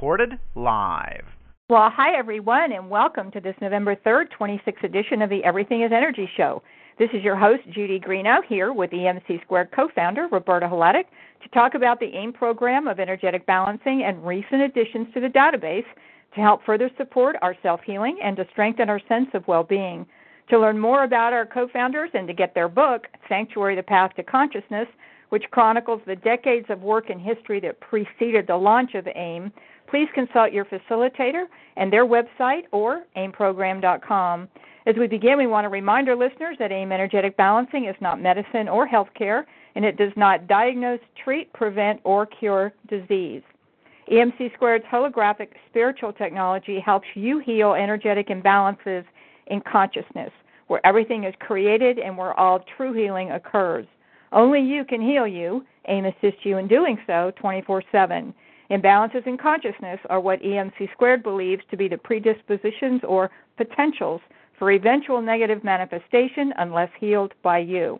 recorded live. Well, hi everyone, and welcome to this November 3rd, 26th edition of the Everything is Energy show. This is your host, Judy Greeno, here with EMC Squared co founder, Roberta Hladek, to talk about the AIM program of energetic balancing and recent additions to the database to help further support our self healing and to strengthen our sense of well being. To learn more about our co founders and to get their book, Sanctuary The Path to Consciousness, which chronicles the decades of work and history that preceded the launch of AIM, please consult your facilitator and their website or aimprogram.com. As we begin, we want to remind our listeners that AIM energetic balancing is not medicine or health care, and it does not diagnose, treat, prevent, or cure disease. EMC Squared's holographic spiritual technology helps you heal energetic imbalances in consciousness, where everything is created and where all true healing occurs. Only you can heal you. AIM assists you in doing so 24 7. Imbalances in consciousness are what EMC Squared believes to be the predispositions or potentials for eventual negative manifestation unless healed by you.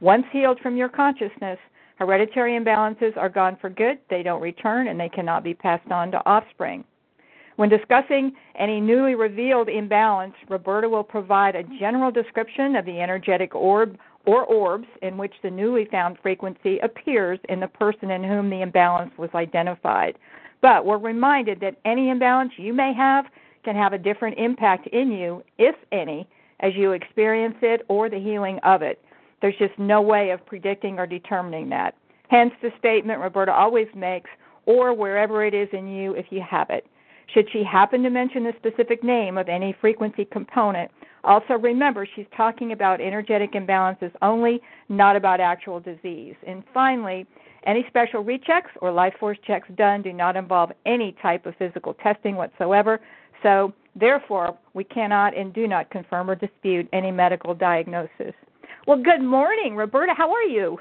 Once healed from your consciousness, hereditary imbalances are gone for good, they don't return, and they cannot be passed on to offspring. When discussing any newly revealed imbalance, Roberta will provide a general description of the energetic orb or orbs in which the newly found frequency appears in the person in whom the imbalance was identified. But we're reminded that any imbalance you may have can have a different impact in you, if any, as you experience it or the healing of it. There's just no way of predicting or determining that. Hence the statement Roberta always makes, or wherever it is in you if you have it. Should she happen to mention the specific name of any frequency component, also remember she's talking about energetic imbalances only, not about actual disease. And finally, any special rechecks or life force checks done do not involve any type of physical testing whatsoever. So, therefore, we cannot and do not confirm or dispute any medical diagnosis. Well, good morning, Roberta. How are you?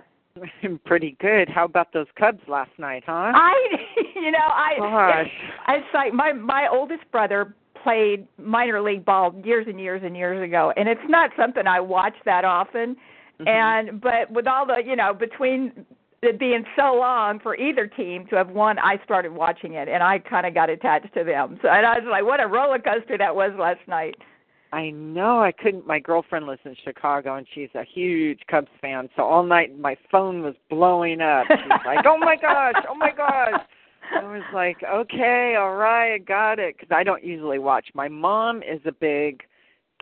I'm pretty good. How about those Cubs last night, huh? I, you know, I, oh, Gosh. I, it's like my my oldest brother played minor league ball years and years and years ago, and it's not something I watch that often. Mhm. And but with all the, you know, between it being so long for either team to have won, I started watching it, and I kind of got attached to them. So and I was like, what a roller coaster that was last night. I know I couldn't. My girlfriend lives in Chicago, and she's a huge Cubs fan. So all night my phone was blowing up. She's like, "Oh my gosh! Oh my gosh!" I was like, "Okay, all right, I got it." Because I don't usually watch. My mom is a big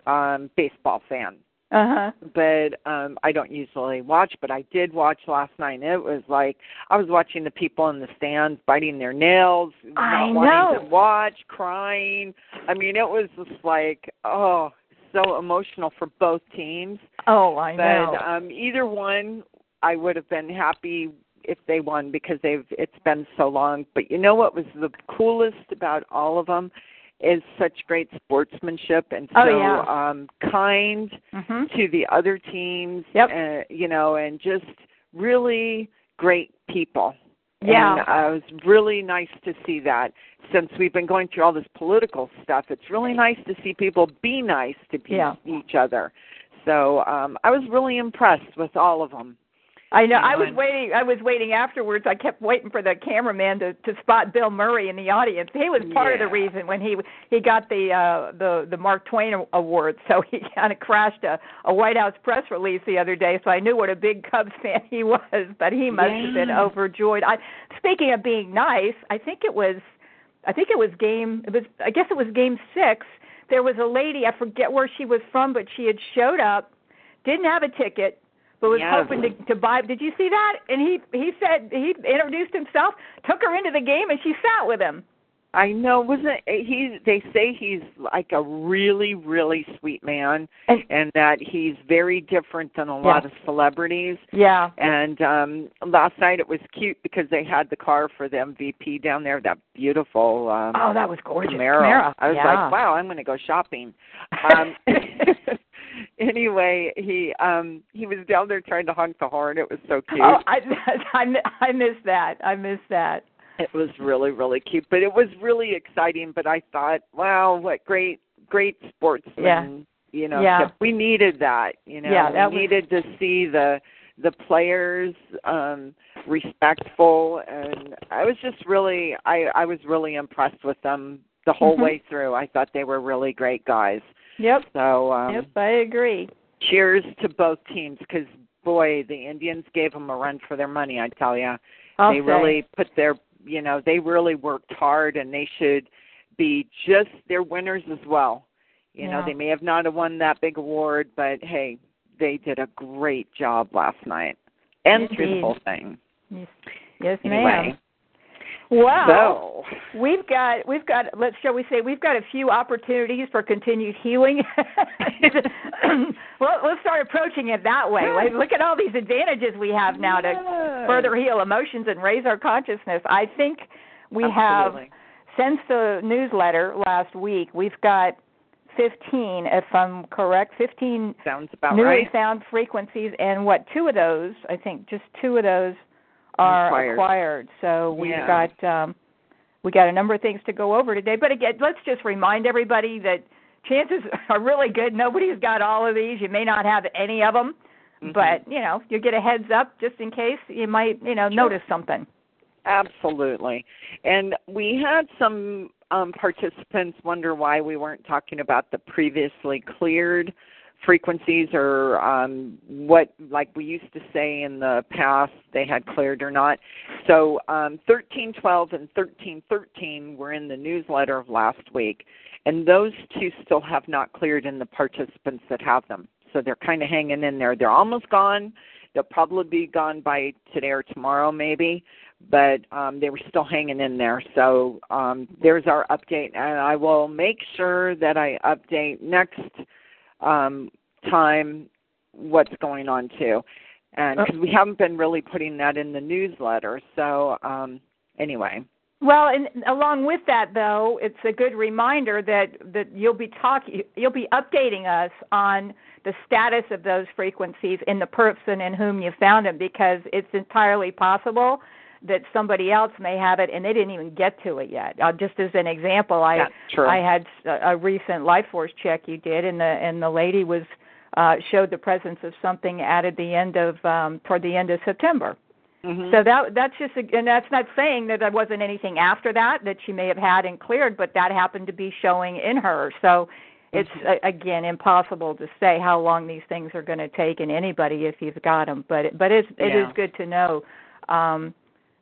um baseball fan, Uh huh. but um I don't usually watch. But I did watch last night, and it was like I was watching the people in the stands biting their nails, I not wanting know. to watch, crying. I mean, it was just like, oh, so emotional for both teams. Oh, I But know. um either one, I would have been happy if they won because they've it's been so long. But you know what was the coolest about all of them is such great sportsmanship and so Oh, yeah. um kind mhm. to the other teams Yep. uh, you know and just really great people Yeah. and uh, it was really nice to see that since we've been going through all this political stuff it's really nice to see people be nice to pe- Yeah. each other so um i was really impressed with all of them I know. I was waiting. I was waiting afterwards. I kept waiting for the cameraman to to spot Bill Murray in the audience. He was part of the reason when he he got the uh the the Mark Twain award. So he kind of crashed a a White House press release the other day. So I knew what a big Cubs fan he was. But he must have been overjoyed. I speaking of being nice, I think it was I think it was game. It was I guess it was game six. There was a lady. I forget where she was from, but she had showed up, didn't have a ticket but was Yes. hoping to to buy. Did you see that? And he he said he introduced himself, took her into the game, and she sat with him. i know wasn't he they say he's like a really really sweet man And and that he's very different than a lot of celebrities yeah, And um last night it was cute because they had the car for the MVP down there, that beautiful um oh, that was gorgeous. Camaro. Camaro. I was yeah. like, Wow, I'm gonna go shopping. Um anyway, he um he was down there trying to honk the horn. It was so cute. Oh, I I I missed that. I miss that. It was really, really cute. But it was really exciting. But I thought, wow, what great great sportsmen Yeah. you know, Yeah. we needed that, you know. Yeah, that we was- needed to see the the players um respectful and I was just really I I was really impressed with them the whole Mhm. way through. I thought they were really great guys. Yep. So um yep, I agree. cheers to both teams cuz boy, the Indians gave them a run for their money, I tell you. They say. really put their you know they really worked hard and they should be just they're winners as well you know they may have not have won that big award but hey they did a great job last night and through the whole thing Yes, yes anyway ma'am. Wow. so We've got we've got let's shall we say we've got a few opportunities for continued healing. well, let's start approaching it that way. Like, Look at all these advantages we have now to further heal emotions and raise our consciousness. I think we have since the newsletter last week, we've got 15 if I'm correct, 15 sounds about newly right found frequencies and what two of those, I think just two of those are Acquired. acquired. So we've Yeah. got um we got a number of things to go over today. But again, let's just remind everybody that chances are really good nobody's got all of these. You may not have any of them, Mhm. but you know, you get a heads up just in case you might, you know, Sure. notice something. Absolutely. And we had some um, participants wonder why we weren't talking about the previously cleared frequencies or um, what, like we used to say in the past, they had cleared or not. So um, 1312 and 1313 were in the newsletter of last week, and those two still have not cleared in the participants that have them. So they're kind of hanging in there. They're almost gone. They'll probably be gone by today or tomorrow, maybe but um, they were still hanging in there. So um, there's our update, and I will make sure that I update next um, time what's going on too, and because we haven't been really putting that in the newsletter. So um, anyway, Well, and along with that, though, it's a good reminder that that you'll be talking, you'll be updating us on the status of those frequencies in the person in whom you found them, because it's entirely possible that somebody else may have it and they didn't even get to it yet. Uh, just as an example, I. I had a, a recent life force check you did, and the and the lady was uh, showed the presence of something at the end of um, toward the end of September. Mhm. So that that's just and that's not saying that there wasn't anything after that that she may have had and cleared, but that happened to be showing in her. So it's Mm-hmm. a, again impossible to say how long these things are going to take in anybody if you've got them. But but it's it is Yeah. good to know um,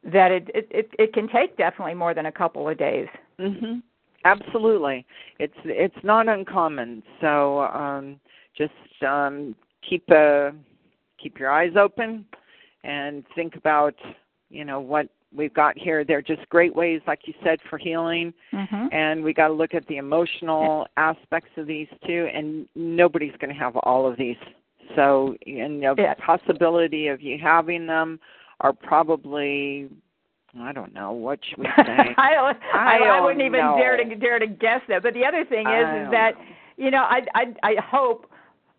that it, it it it can take definitely more than a couple of days. Mhm. Absolutely. It's it's not uncommon. So um just um keep uh keep your eyes open and think about, you know, what we've got here. They're just great ways like you said for healing Mm-hmm. and we got to look at the emotional aspects of these too and nobody's going to have all of these. So, and the Yeah. possibility of you having them are probably I don't know, what should we say? I don't, I, I I wouldn't don't even dare to dare to guess that. But the other thing is, is that know. you know, I I I hope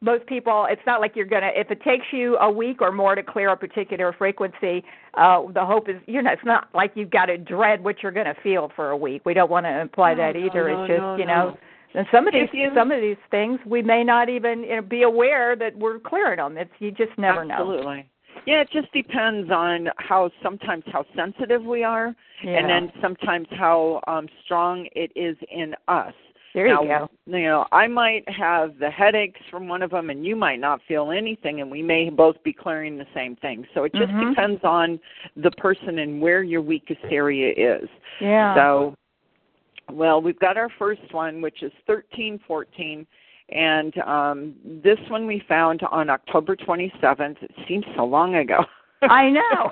most people. It's not like you're gonna. If it takes you a week or more to clear a particular frequency, uh, the hope is you know it's not like you've got to dread what you're gonna feel for a week. We don't want to imply No, that either. no, it's just no, you no. know. And some of these you- some of these things we may not even you know, be aware that we're clearing them. It's you just never know. Absolutely. Yeah, it just depends on how sometimes how sensitive we are, Yeah. and then sometimes how um strong it is in us. there you now, go. You know, I might have the headaches from one of them, and you might not feel anything, and we may both be clearing the same thing. So it just Mhm. depends on the person and where your weakest area is. Yeah. So, well, we've got our first one, which is thirteen fourteen, and um, this one we found on October 27th. It seems so long ago. I know.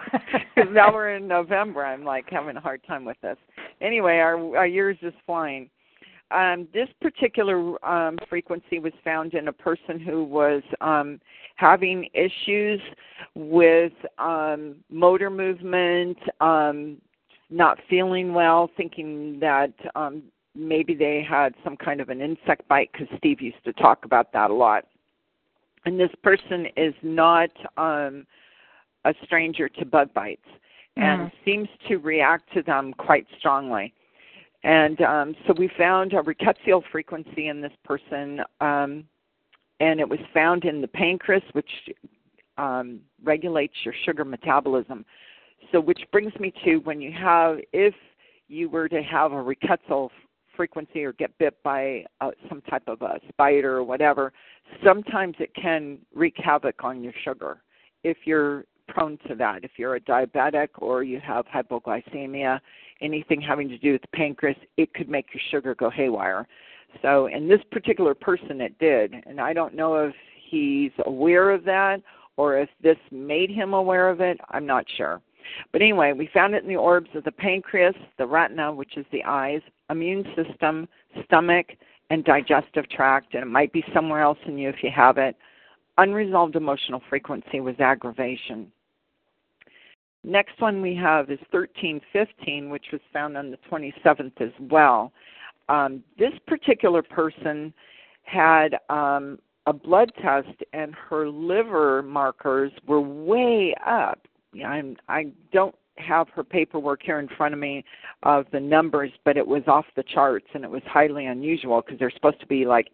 Now we're in November. I'm like having a hard time with this. Anyway, our our years is flying. Um, this particular um, frequency was found in a person who was um, having issues with um, motor movement, um, not feeling well, thinking that um, maybe they had some kind of an insect bite because Steve used to talk about that a lot. And this person is not um, a stranger to bug bites and Mm. seems to react to them quite strongly. And um, so we found a rickettsial frequency in this person, um, and it was found in the pancreas, which um, regulates your sugar metabolism. So, which brings me to when you have, if you were to have a rickettsia frequency or get bit by uh, some type of a spider or whatever, sometimes it can wreak havoc on your sugar if you're prone to that. If you're a diabetic or you have hypoglycemia, anything having to do with the pancreas, it could make your sugar go haywire. So, in this particular person, it did. And I don't know if he's aware of that or if this made him aware of it. I'm not sure. But anyway, we found it in the orbs of the pancreas, the retina, which is the eyes, immune system, stomach, and digestive tract, and it might be somewhere else in you if you have it. Unresolved emotional frequency was aggravation. Next one we have is 1315, which was found on the 27th as well. Um, this particular person had um, a blood test, and her liver markers were way up. I'm, I don't have her paperwork here in front of me of the numbers, but it was off the charts, and it was highly unusual because they're supposed to be like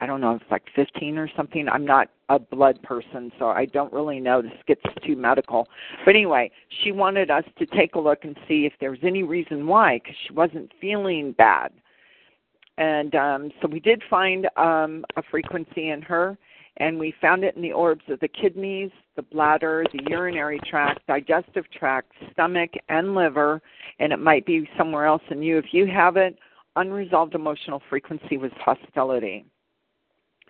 I don't know, it's like 15 or something. I'm not a blood person, so I don't really know. This gets too medical. But anyway, she wanted us to take a look and see if there was any reason why, because she wasn't feeling bad. And um, so we did find um, a frequency in her, and we found it in the orbs of the kidneys, the bladder, the urinary tract, digestive tract, stomach, and liver, and it might be somewhere else in you. If you have it, unresolved emotional frequency was hostility.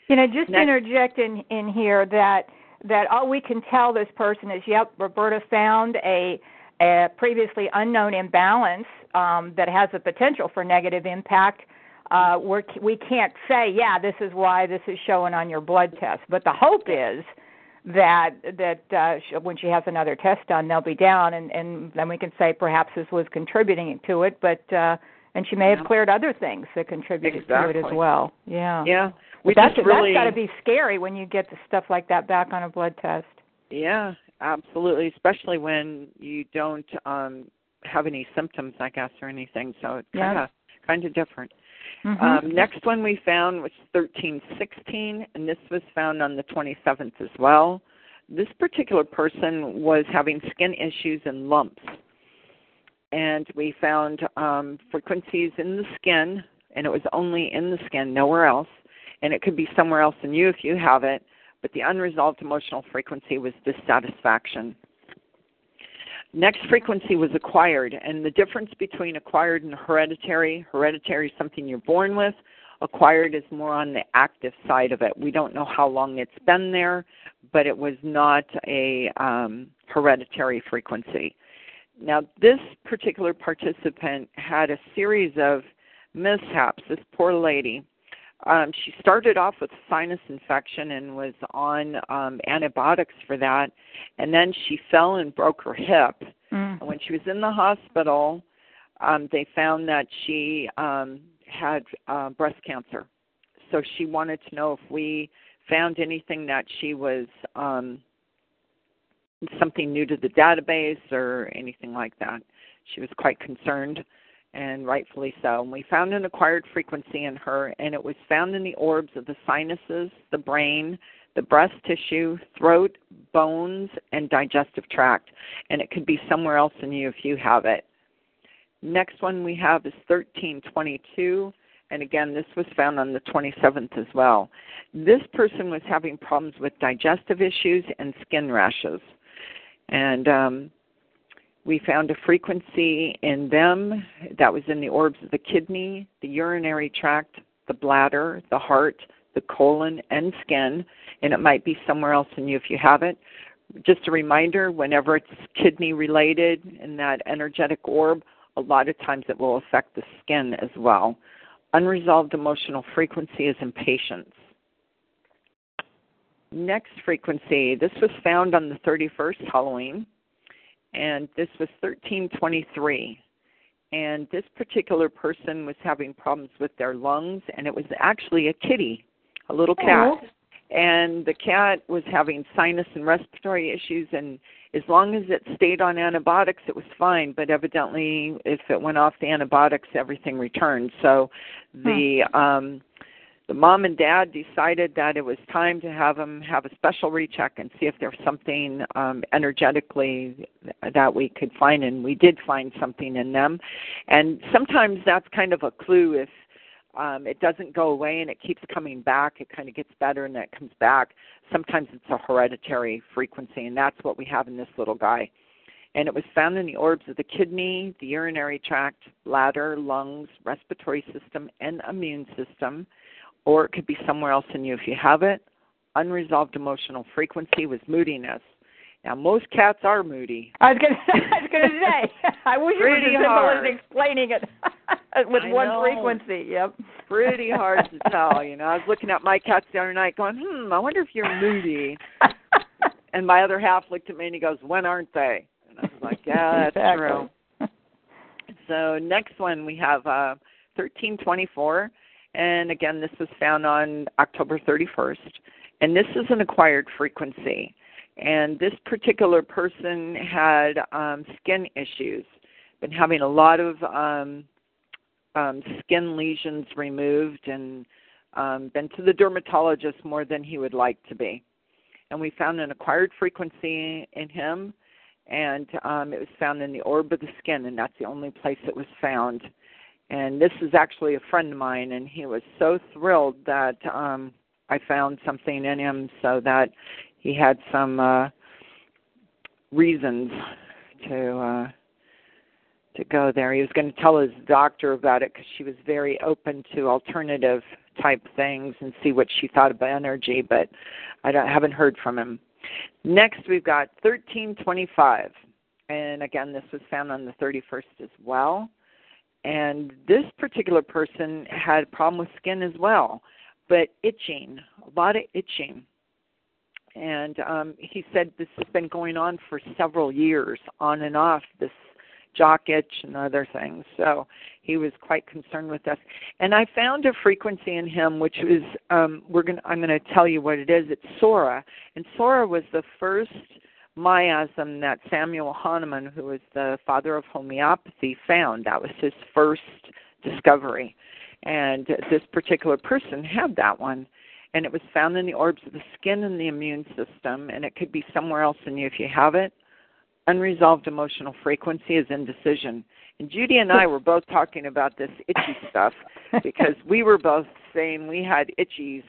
You know, just Next. interject in in here that that all we can tell this person is, yep, Roberta found a a previously unknown imbalance um, that has the potential for negative impact. Uh, we're, we can't say, yeah, this is why this is showing on your blood test. But the hope is that that uh, when she has another test done, they'll be down, and and then we can say perhaps this was contributing to it. But uh, and she may have cleared other things that contributed exactly. to it as well. Yeah. Yeah. We that's really, that's got to be scary when you get the stuff like that back on a blood test. Yeah, absolutely, especially when you don't um have any symptoms, I guess, or anything. So it's kind of kind of different. Mm-hmm. Um, next one we found was 1316, and this was found on the 27th as well. This particular person was having skin issues and lumps and we found um, frequencies in the skin, and it was only in the skin, nowhere else. And it could be somewhere else in you if you have it, but the unresolved emotional frequency was dissatisfaction. Next frequency was acquired, and the difference between acquired and hereditary hereditary is something you're born with, acquired is more on the active side of it. We don't know how long it's been there, but it was not a um, hereditary frequency. Now, this particular participant had a series of mishaps. This poor lady. Um, she started off with a sinus infection and was on um, antibiotics for that, and then she fell and broke her hip. Mm. When she was in the hospital, um, they found that she um, had uh, breast cancer. So she wanted to know if we found anything that she was um, something new to the database or anything like that. She was quite concerned, and rightfully so. And we found an acquired frequency in her, and it was found in the orbs of the sinuses, the brain, the breast tissue, throat, bones, and digestive tract. And it could be somewhere else in you if you have it. Next one we have is 1322. And again, this was found on the 27th as well. This person was having problems with digestive issues and skin rashes and um, we found a frequency in them that was in the orbs of the kidney, the urinary tract, the bladder, the heart, the colon, and skin, and it might be somewhere else in you if you have it. Just a reminder whenever it's kidney related in that energetic orb, a lot of times it will affect the skin as well. Unresolved emotional frequency is impatience. Next frequency, this was found on the 31st Halloween, and this was 1323. And this particular person was having problems with their lungs, and it was actually a kitty, a little cat. Oh. And the cat was having sinus and respiratory issues, and as long as it stayed on antibiotics, it was fine. But evidently, if it went off the antibiotics, everything returned. So the hmm. um, the mom and dad decided that it was time to have him have a special recheck and see if there was something um, energetically that we could find, and we did find something in them. And sometimes that's kind of a clue if um, it doesn't go away and it keeps coming back. It kind of gets better and it comes back. Sometimes it's a hereditary frequency, and that's what we have in this little guy. And it was found in the orbs of the kidney, the urinary tract, bladder, lungs, respiratory system, and immune system, or it could be somewhere else in you if you have it. Unresolved emotional frequency with moodiness. Now, most cats are moody. I was was gonna say. I wish Pretty it was as simple as explaining it with I one know. frequency. Yep. Pretty hard to tell, you know. I was looking at my cats the other night, going, "Hmm, I wonder if you're moody." And my other half looked at me and he goes, "When aren't they?" And I was like, "Yeah, that's exactly. true." So next one we have uh, 1324, and again this was found on October 31st, and this is an acquired frequency. And this particular person had um, skin issues, been having a lot of um, um, skin lesions removed, and um, been to the dermatologist more than he would like to be. And we found an acquired frequency in him and um, it was found in the orb of the skin, and that's the only place it was found. And this is actually a friend of mine, and he was so thrilled that um, I found something in him, so that he had some uh, reasons to uh, to go there. He was going to tell his doctor about it because she was very open to alternative type things and see what she thought about energy, but I don't, haven't heard from him. Next, we've got 1325. And again, this was found on the 31st as well. And this particular person had a problem with skin as well, but itching, a lot of itching. And um, he said this has been going on for several years, on and off, this jock itch and other things. So he was quite concerned with this. And I found a frequency in him which is um we're going I'm going to tell you what it is. It's Psora. And Psora was the first miasm that Samuel Hahnemann, who was the father of homeopathy, found. That was his first discovery. And this particular person had that one. And it was found in the orbs of the skin and the immune system, and it could be somewhere else in you if you have it unresolved emotional frequency is indecision. And Judy and I were both talking about this itchy stuff because we were both saying we had itchies.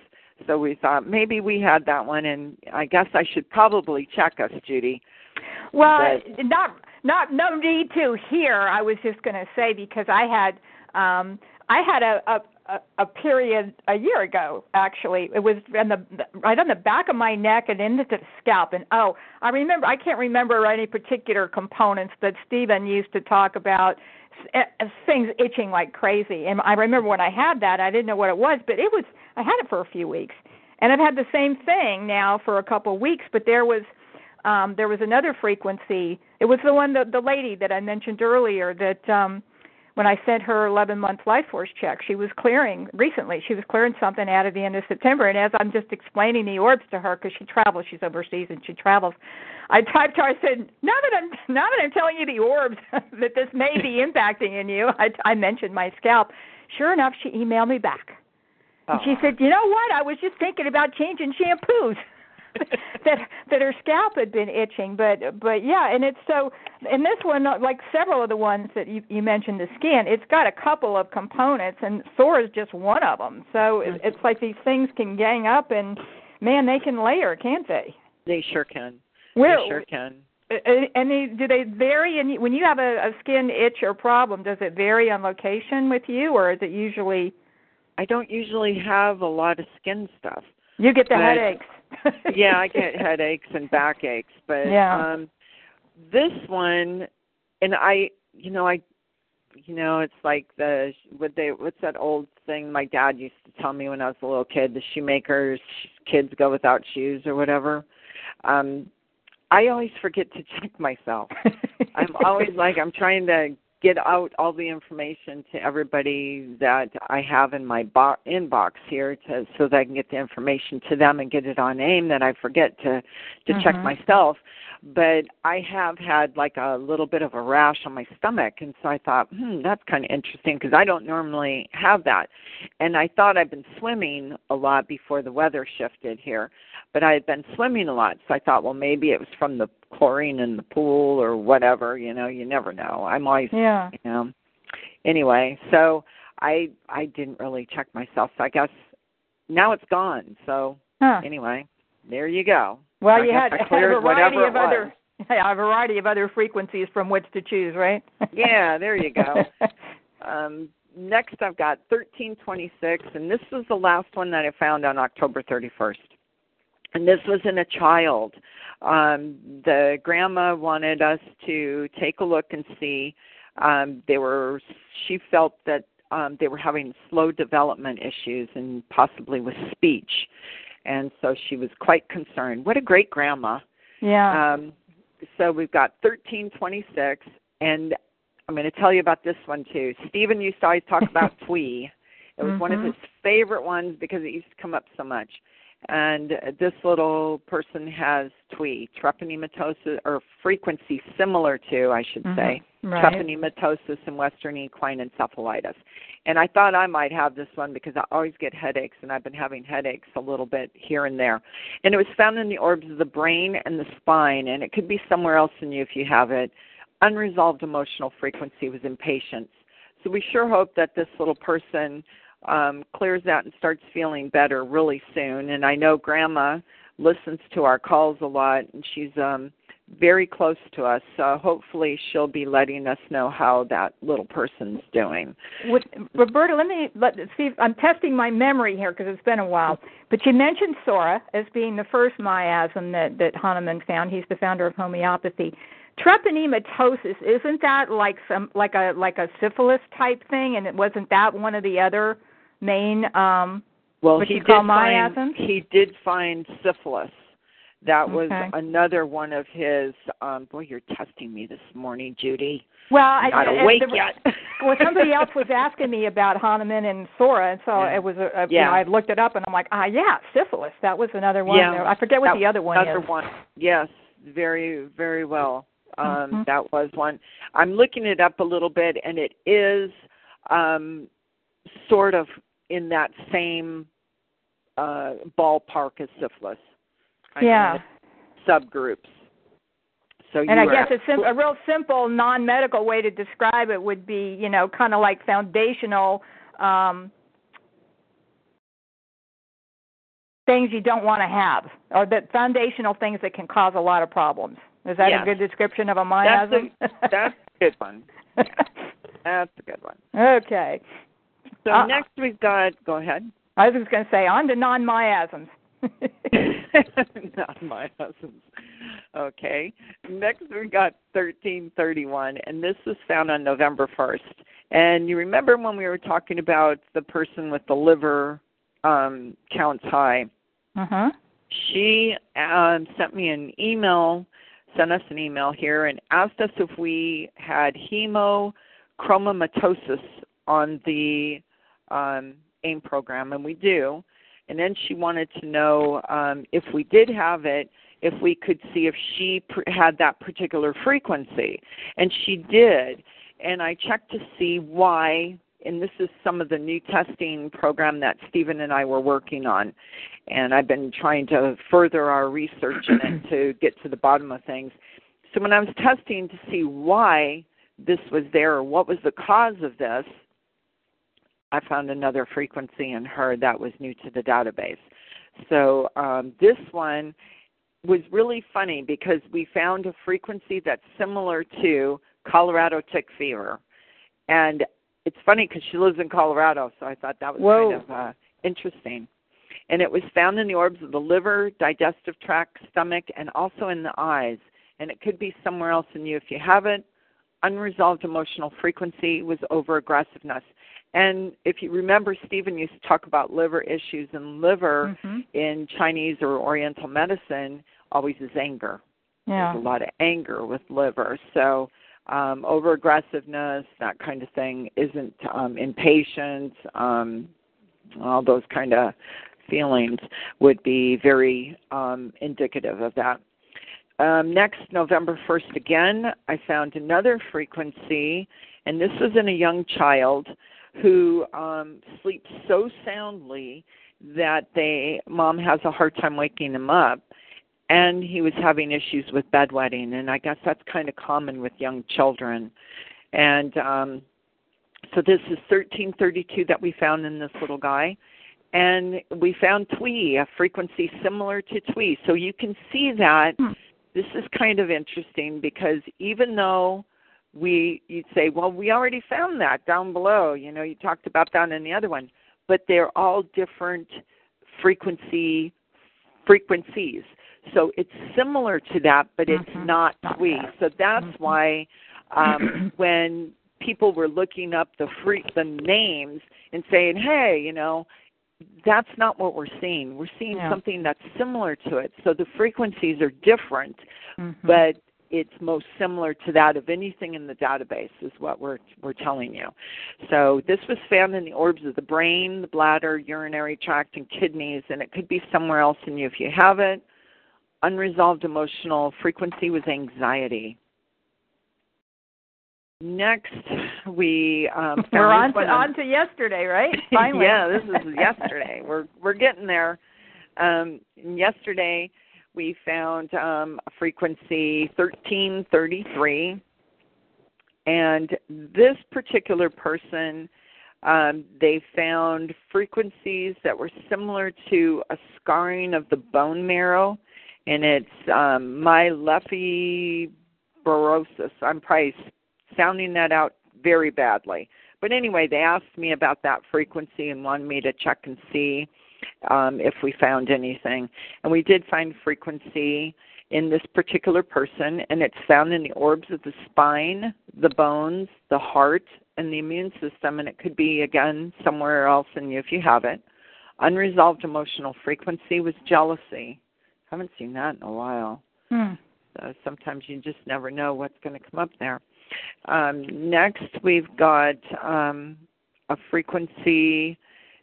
So we thought maybe we had that one, and I guess I should probably check us, Judy. Well, But- not not no need to here. I was just going to say because I had um I had a, a a period a year ago actually. It was in the right on the back of my neck and into the scalp and oh, I remember I can't remember any particular components that Stephen used to talk about uh, things itching like crazy. And I remember when I had that, I didn't know what it was, but it was I had it for a few weeks. And I've had the same thing now for a couple of weeks, but there was um there was another frequency. It was the one that the lady that I mentioned earlier that um when I sent her 11 month life force check, she was clearing recently. She was clearing something out of the end of September, and as I'm just explaining the orbs to her because she travels, she's overseas and she travels. I typed her. I said, "Now that I'm now that I'm telling you the orbs that this may be impacting in you," I, I mentioned my scalp. Sure enough, she emailed me back. And she Oh. said, "You know what? I was just thinking about changing shampoos." that that her scalp had been itching, but but yeah, and it's so. And this one, like several of the ones that you, you mentioned, the skin, it's got a couple of components, and sore is just one of them. So it, it's like these things can gang up, and man, they can layer, can't they? They sure can. Where they sure can. and they, do they vary? And when you have a, a skin itch or problem, does it vary on location with you, or is it usually I don't usually have a lot of skin stuff. you get the But- headaches? yeah, I get headaches and backaches, but Yeah. um this one and I you know, I you know, it's like the what they what's that old thing my dad used to tell me when I was a little kid, the shoemaker's kids go without shoes or whatever. Um I always forget to check myself. I'm always like I'm trying to get out all the information to everybody that I have in my bo- inbox here to so that I can get the information to them and get it on AIM that I forget to to check Mhm. myself. But I have had like a little bit of a rash on my stomach, and so I thought, hmm, that's kind of interesting because I don't normally have that. And I thought I'd been swimming a lot before the weather shifted here, but I had been swimming a lot, so I thought, well, maybe it was from the chlorine in the pool or whatever. You know, you never know. I'm always, yeah. you know. Anyway, so I I didn't really check myself, so I guess now it's gone. So huh. anyway, there you go. Well, I you had, had a variety of other yeah, a variety of other frequencies from which to choose, right? yeah, there you go. um, next, I've got 1326, and this was the last one that I found on October 31st. And this was in a child. Um, the grandma wanted us to take a look and see. Um, they were. She felt that um, they were having slow development issues and possibly with speech and so she was quite concerned. What a great grandma! Yeah. Um, so we've got thirteen twenty six, and I'm going to tell you about this one too. Stephen used to always talk about Twee. It was mm-hmm. one of his favorite ones because it used to come up so much. And this little person has Twee, treponematosis, or frequency similar to, I should mm-hmm. say, right. treponematosis and Western equine encephalitis. And I thought I might have this one because I always get headaches, and I've been having headaches a little bit here and there. And it was found in the orbs of the brain and the spine, and it could be somewhere else in you if you have it. Unresolved emotional frequency was impatience. So we sure hope that this little person um, clears out and starts feeling better really soon. And I know Grandma listens to our calls a lot, and she's um, very close to us. So hopefully she'll be letting us know how that little person's doing. With, Roberta, let me let see. If, I'm testing my memory here because it's been a while. But you mentioned Psora as being the first miasm that that Hahnemann found. He's the founder of homeopathy. Treponematosis isn't that like some like a like a syphilis type thing, and it wasn't that one of the other main um well what he you call did miasms? find he did find syphilis that was Okay. another one of his um boy you're testing me this morning judy Well, I, not I- awake the- yet well, somebody else was asking me about Hahnemann and Psora, and so Yeah. it was a, a you Yeah. know, I looked it up, and I'm like, ah, yeah, syphilis. That was another one. Yeah. there. I forget what That the other one another is. one yes very very well um Mhm. that was one i'm looking it up a little bit and it is um sort of in that same uh ballpark as syphilis I Yeah. subgroups so you And I guess a, sim- a real simple non-medical way to describe it would be, you know, kind of like foundational um, things you don't want to have, or the foundational things that can cause a lot of problems. Is that Yes. a good description of a that's a, that's a good one that's a good one okay. So Uh, next we've got go ahead I was just going to say on to non-miasms. Husband's. Okay. Next we got thirteen thirty one and this was found on November first. And you remember when we were talking about the person with the liver um counts high. uh-huh. She um sent me an email sent us an email here and asked us if we had hemochromatosis on the um AIM program and we do and then she wanted to know um, if we did have it, if we could see if she pr- had that particular frequency, and she did. And I checked to see why. And this is some of the new testing program that Stephen and I were working on, and I've been trying to further our research in it to get to the bottom of things. So when I was testing to see why this was there or what was the cause of this, I found another frequency in her that was new to the database. So um, this one was really funny because we found a frequency that's similar to Colorado tick fever. And it's funny because she lives in Colorado, so I thought that was Whoa. kind of uh, interesting. And it was found in the orbs of the liver, digestive tract, stomach, and also in the eyes. And it could be somewhere else in you if you have it. Unresolved emotional frequency was over aggressiveness. And if you remember, Stephen used to talk about liver issues, and liver Mhm. in Chinese or Oriental medicine always is anger. Yeah. There's a lot of anger with liver. So um, over aggressiveness, that kind of thing, isn't um, impatience, um, all those kind of feelings would be very um, indicative of that. um, next November 1st again, I found another frequency, and this was in a young child who um, sleeps so soundly that they mom has a hard time waking him up and he was having issues with bedwetting and i guess that's kind of common with young children and um so this is 1332 that we found in this little guy and we found twee a frequency similar to twee so you can see that hmm. this is kind of interesting because even though we you'd say well we already found that down below you know you talked about that in the other one but they're all different frequency frequencies. So it's similar to that, but it's mm-hmm. not twee. So that's mm-hmm. why um, when people were looking up the free the names and saying, "Hey, you know, that's not what we're seeing. We're seeing yeah. something that's similar to it. So the frequencies are different, mm-hmm. but it's most similar to that of anything in the database is what we're we're telling you. So this was found in the orbs of the brain, the bladder, urinary tract, and kidneys, and it could be somewhere else in you if you have it. Unresolved emotional frequency was anxiety. Next, we um, we're on to, on to yesterday, right? Finally. yeah, this is yesterday. we're we're getting there. Um, yesterday we found um, a frequency 1333. And this particular person, um, they found frequencies that were similar to a scarring of the bone marrow, and it's um, myelofibrosis. I'm probably sounding that out very badly. But anyway, they asked me about that frequency and wanted me to check and see um, if we found anything. And we did find frequency in this particular person, and it's found in the orbs of the spine, the bones, the heart, and the immune system. And it could be, again, somewhere else in you if you have it. Unresolved emotional frequency was jealousy. Haven't seen that in a while. Hmm. So sometimes you just never know what's going to come up there. Um, next, we've got um, a frequency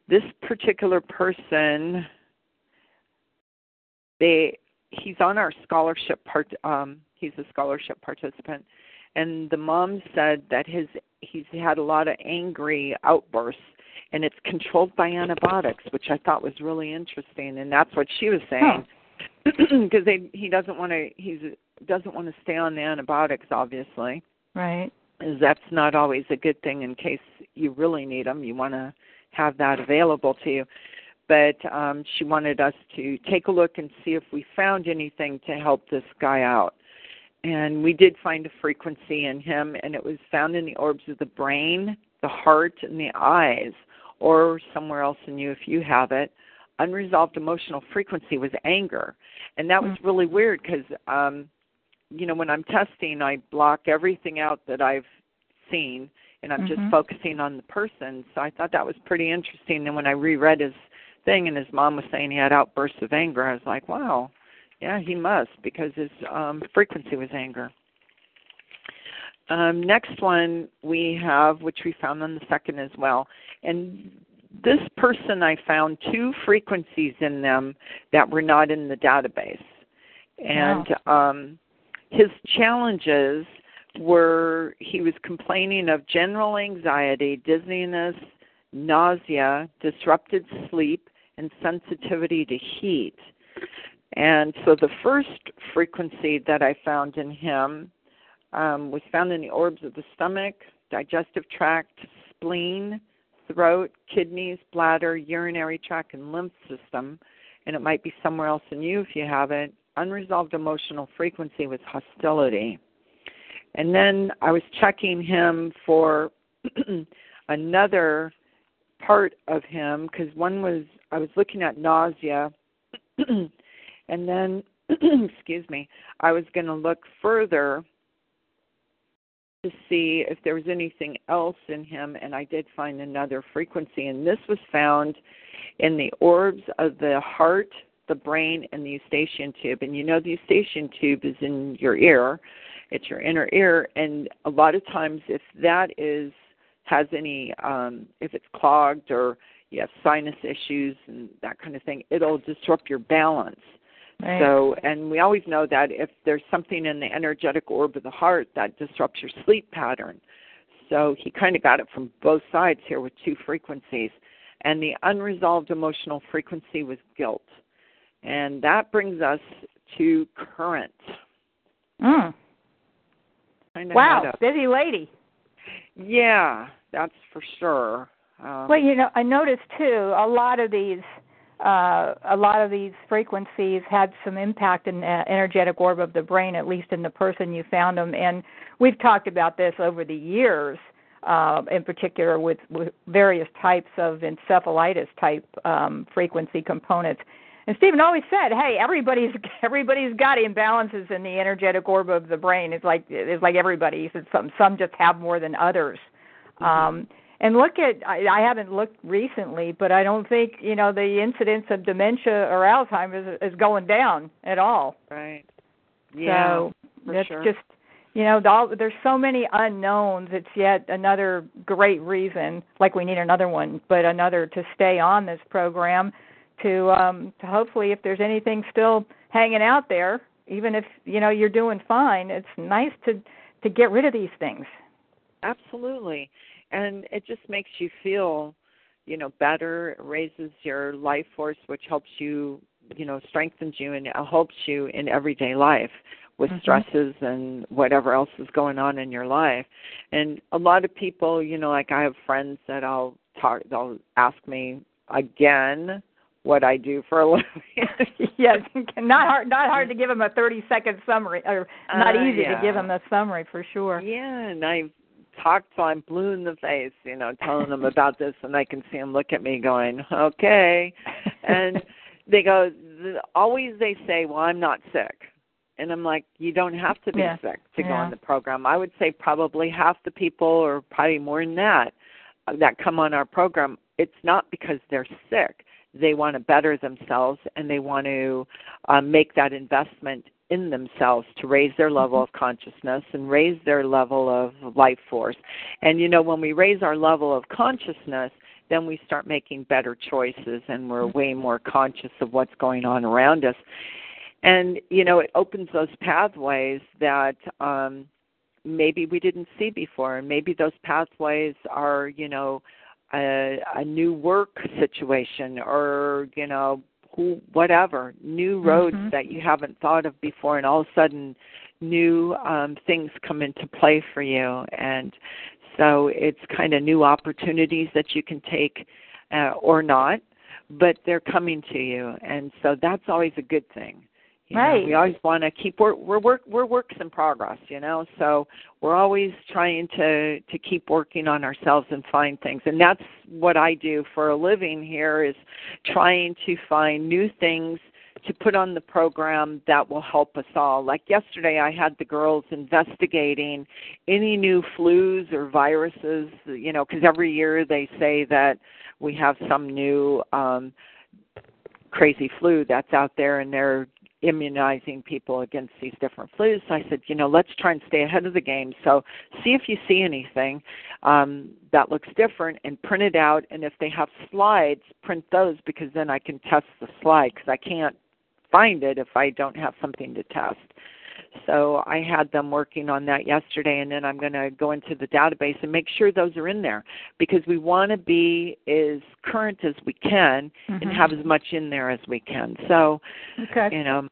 this particular person they he's on our scholarship part um he's a scholarship participant. And the mom said that his he's had a lot of angry outbursts and it's controlled by antibiotics which i thought was really interesting and that's what she was saying. Because they he doesn't want to he's doesn't want to stay on the antibiotics obviously. Right. That's not always a good thing in case you really need them you want to have that available to you. But um, she wanted us to take a look and see if we found anything to help this guy out. And we did find a frequency in him, and it was found in the orbs of the brain, the heart, and the eyes, or somewhere else in you if you have it. Unresolved emotional frequency was anger. And that was mm. really weird because, um, you know, when I'm testing, I block everything out that I've seen and I'm mm-hmm. just focusing on the person. So I thought that was pretty interesting. And when I reread his thing and his mom was saying he had outbursts of anger, I was like, wow, yeah, he must because his um, frequency was anger. Um, next one we have, which we found on the second as well, and this person I found two frequencies in them that were not in the database, and wow. um, his challenges were he was complaining of general anxiety, dizziness, nausea, disrupted sleep, and sensitivity to heat. And so the first frequency that I found in him um, was found in the orbs of the stomach, digestive tract, spleen, throat, kidneys, bladder, urinary tract, and lymph system. And it might be somewhere else in you if you have it. Unresolved emotional frequency was hostility. And then I was checking him for another part of him because one was I was looking at nausea, and then excuse me, I was going to look further to see if there was anything else in him, and I did find another frequency, and this was found in the orbs of the heart, the brain, and the eustachian tube. And you know the eustachian tube is in your ear, it's your inner ear and a lot of times if that is has any um if it's clogged or you have sinus issues and that kind of thing it'll disrupt your balance Right. So, and we always know that if there's something in the energetic orb of the heart that disrupts your sleep pattern. So he kind of got it from both sides here with two frequencies. And the unresolved emotional frequency was guilt. And that brings us to current. Mm. Kind of Wow, busy lady. yeah, that's for sure. Um, Well, you know, I noticed too a lot of these uh, a lot of these frequencies had some impact in the energetic orb of the brain, at least in the person you found them. And we've talked about this over the years, uh, in particular with, with various types of encephalitis type um, frequency components. And Stephen always said, "Hey, everybody's everybody's got imbalances in the energetic orb of the brain. It's like it's like everybody. He said some some just have more than others." Um, and look at I, I haven't looked recently, but I don't think you know the incidence of dementia or Alzheimer's is, is going down at all. right. Yeah. so that's sure. just you know all, there's so many unknowns. It's yet another great reason, like we need another one, but another to stay on this program to um to hopefully if there's anything still hanging out there, even if you know you're doing fine, it's nice to to get rid of these things. Absolutely. And it just makes you feel, you know, better, it raises your life force which helps you, you know, strengthens you and helps you in everyday life with Mhm. stresses and whatever else is going on in your life. And a lot of people, you know, like I have friends that I'll talk they'll ask me again what I do for a living. yes, not hard. Not hard to give them a thirty-second summary, or not Uh, easy yeah. to give them a summary for sure. Yeah, and I talked till I'm blue in the face, you know, telling them about this, and I can see them look at me going, "Okay," and they go, always they say, "Well, I'm not sick," and I'm like, "You don't have to be Yeah. sick to go on the program." I would say probably half the people, or probably more than that, uh, that come on our program, it's not because they're sick. They want to better themselves, and they want to uh, make that investment in themselves to raise their level of consciousness and raise their level of life force. And you know, when we raise our level of consciousness, then we start making better choices and we're way more conscious of what's going on around us. And you know, it opens those pathways that um maybe we didn't see before and maybe those pathways are, you know, a, a new work situation or, you know, who whatever new roads Mhm. that you haven't thought of before and all of a sudden new um things come into play for you. And so it's kind of new opportunities that you can take uh, or not but they're coming to you. And so that's always a good thing you know, Right. we always want to keep work we're work we're works in progress you know so we're always trying to to keep working on ourselves and find things and that's what I do for a living here is trying to find new things to put on the program that will help us all. Like yesterday, I had the girls investigating any new flus or viruses, you know, because every year they say that we have some new um, crazy flu that's out there and they're immunizing people against these different flus. So I said, you know, let's try and stay ahead of the game. So see if you see anything um, that looks different and print it out. And if they have slides, print those because then I can test the slide because I can't find it if I don't have something to test. So I had them working on that yesterday, and then I'm going to go into the database and make sure those are in there because we want to be as current as we can and Mhm. have as much in there as we can. So, Okay. you know,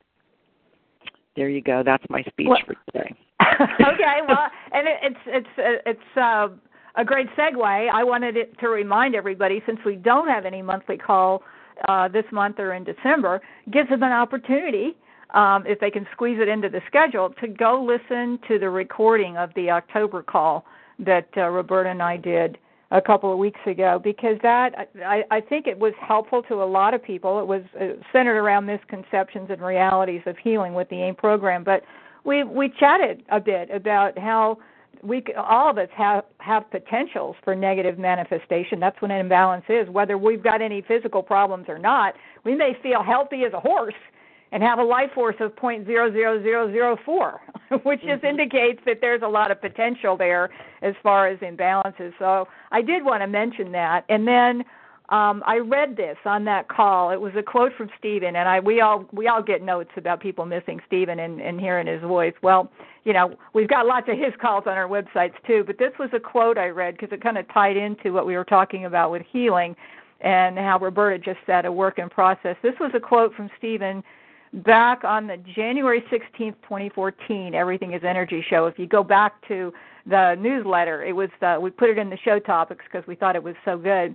there you go. That's my speech Well- for today. okay, well, and it, it's it's it's uh, a great segue. I wanted it to remind everybody, since we don't have any monthly call uh, this month or in December, gives them an opportunity, um, if they can squeeze it into the schedule, to go listen to the recording of the October call that uh, Roberta and I did a couple of weeks ago because that I, I think it was helpful to a lot of people. It was uh, centered around misconceptions and realities of healing with the AIM program, but we we chatted a bit about how we all of us have have potentials for negative manifestation. That's what an imbalance is. Whether we've got any physical problems or not, we may feel healthy as a horse and have a life force of point zero zero zero zero four, which just Mhm. indicates that there's a lot of potential there as far as imbalances. So I did want to mention that, and then um, I read this on that call. It was a quote from Stephen, and I we all we all get notes about people missing Stephen and, and hearing his voice. Well, you know we've got lots of his calls on our websites too, but this was a quote I read because it kind of tied into what we were talking about with healing, and how Roberta just said a work in process. This was a quote from Stephen back on the January 16th, 2014 Everything is Energy show. If you go back to the newsletter, it was uh, we put it in the show topics because we thought it was so good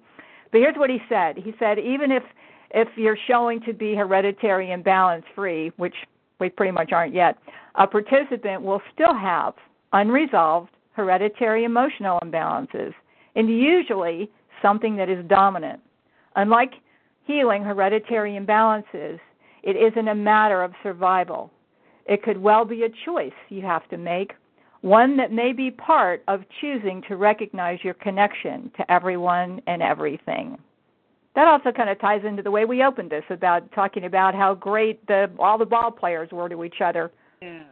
but here's what he said. He said even if if you're showing to be hereditary imbalance free, which we pretty much aren't yet, a participant will still have unresolved hereditary emotional imbalances, and usually something that is dominant. Unlike healing hereditary imbalances, it isn't a matter of survival. It could well be a choice you have to make one that may be part of choosing to recognize your connection to everyone and everything. That also kind of ties into the way we opened this about talking about how great the all the ball players were to each other. Yeah.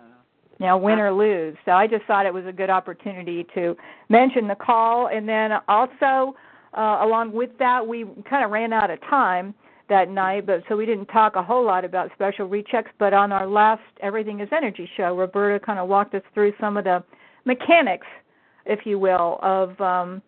You know, win or lose. So I just thought it was a good opportunity to mention the call, and then also uh, along with that, we kind of ran out of time that night, but so we didn't talk a whole lot about special rechecks. But on our last Everything is Energy show, Roberta kind of walked us through some of the mechanics, if you will, of um,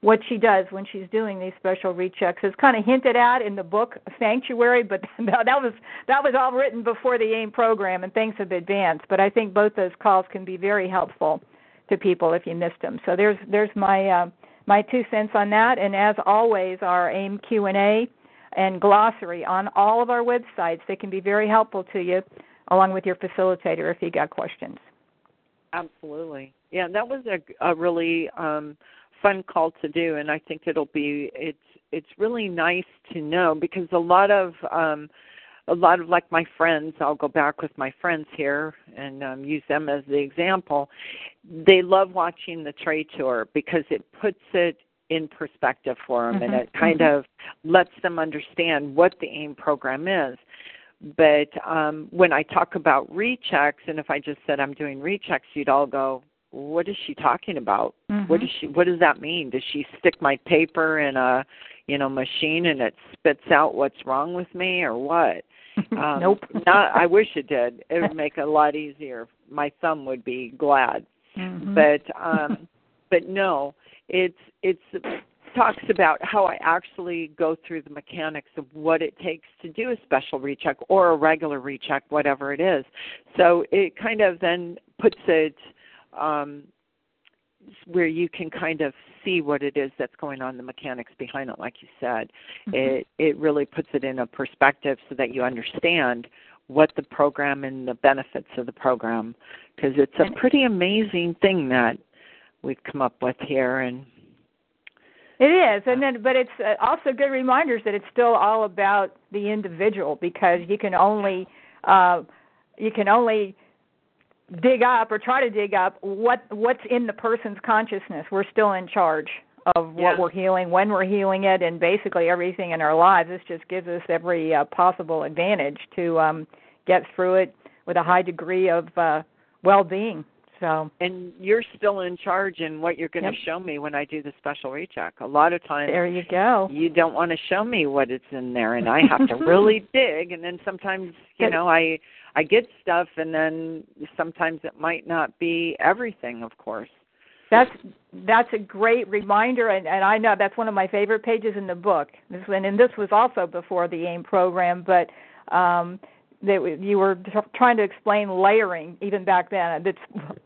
what she does when she's doing these special rechecks. It's kind of hinted at in the book Sanctuary, but that was that was all written before the AIM program, and things have advanced. But I think both those calls can be very helpful to people if you missed them. So there's there's my uh, my two cents on that. And as always, our AIM Q and A and glossary on all of our websites. They can be very helpful to you, along with your facilitator if you got questions. Absolutely. Yeah, that was a, a really um, fun call to do, and I think it'll be it's it's really nice to know because a lot of um, a lot of like my friends i'll go back with my friends here and um, use them as the example they love watching the trade tour because it puts it in perspective for them mm-hmm. and it kind mm-hmm. of lets them understand what the AIM program is. But um, when I talk about rechecks, and if I just said I'm doing rechecks, you'd all go, "What is she talking about? Mm-hmm. What does she? What does that mean? Does she stick my paper in a, you know, machine and it spits out what's wrong with me, or what?" Um, nope. not. I wish it did. It would make it a lot easier. My thumb would be glad. Mm-hmm. But um, but no, it's it's talks about how I actually go through the mechanics of what it takes to do a special recheck or a regular recheck, whatever it is. So it kind of then puts it um, where you can kind of see what it is that's going on, the mechanics behind it, like you said. Mm-hmm. It it really puts it in a perspective so that you understand what the program and the benefits of the program, because it's a pretty amazing thing that we've come up with here and it is, and then but it's uh, also good reminders that it's still all about the individual because you can only uh, you can only dig up or try to dig up what what's in the person's consciousness. We're still in charge of what yeah. we're healing, when we're healing it, and basically everything in our lives. This just gives us every uh, possible advantage to um, get through it with a high degree of uh, well-being. So and you're still in charge in what you're going yep. to show me when I do the special recheck. A lot of times there you go. You don't want to show me what it's in there, and I have to really dig. And then sometimes you know I I get stuff, and then sometimes it might not be everything, of course. That's that's a great reminder, and, and I know that's one of my favorite pages in the book. This and, and this was also before the AIM program, but um, that you were trying to explain layering even back then. That's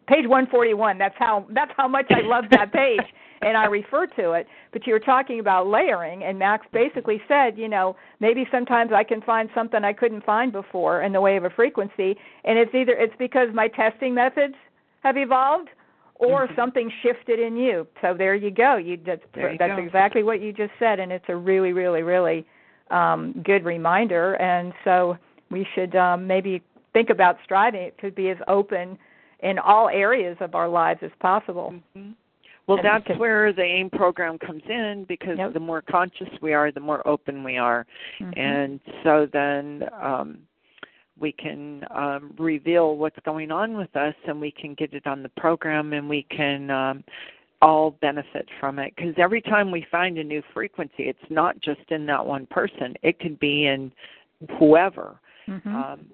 page 141. That's how that's how much I love that page, and I refer to it. But you were talking about layering, and Max basically said, you know, maybe sometimes I can find something I couldn't find before in the way of a frequency, and it's either it's because my testing methods have evolved, or mm-hmm. something shifted in you. So there you go. You that's you that's go. exactly what you just said, and it's a really, really, really um, good reminder. And so we should um, maybe think about striving to be as open in all areas of our lives as possible. Mm-hmm. Well, and that's can, where the AIM program comes in because yep. the more conscious we are, the more open we are. Mm-hmm. And so then um, we can um, reveal what's going on with us and we can get it on the program and we can um, all benefit from it because every time we find a new frequency, it's not just in that one person. It could be in whoever. Mm-hmm. Um,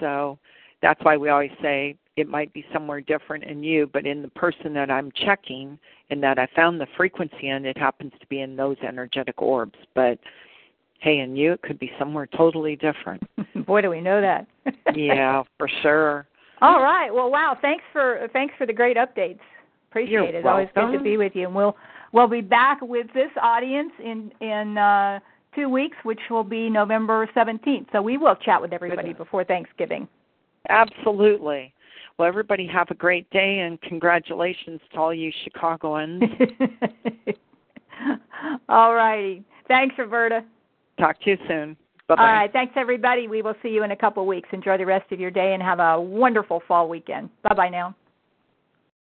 so that's why we always say it might be somewhere different in you, but in the person that I'm checking and that I found the frequency in, it happens to be in those energetic orbs. But hey, in you, it could be somewhere totally different. Boy, do we know that. yeah, for sure. All right. Well, wow. Thanks for thanks for the great updates. Appreciate You're it. Welcome. Always good to be with you. And we'll we'll be back with this audience in in uh, two weeks, which will be November seventeenth. So we will chat with everybody before Thanksgiving. Absolutely. Well, everybody have a great day and congratulations to all you Chicagoans. all righty. Thanks, Roberta. Talk to you soon. Bye bye. All right. Thanks, everybody. We will see you in a couple of weeks. Enjoy the rest of your day and have a wonderful fall weekend. Bye bye now.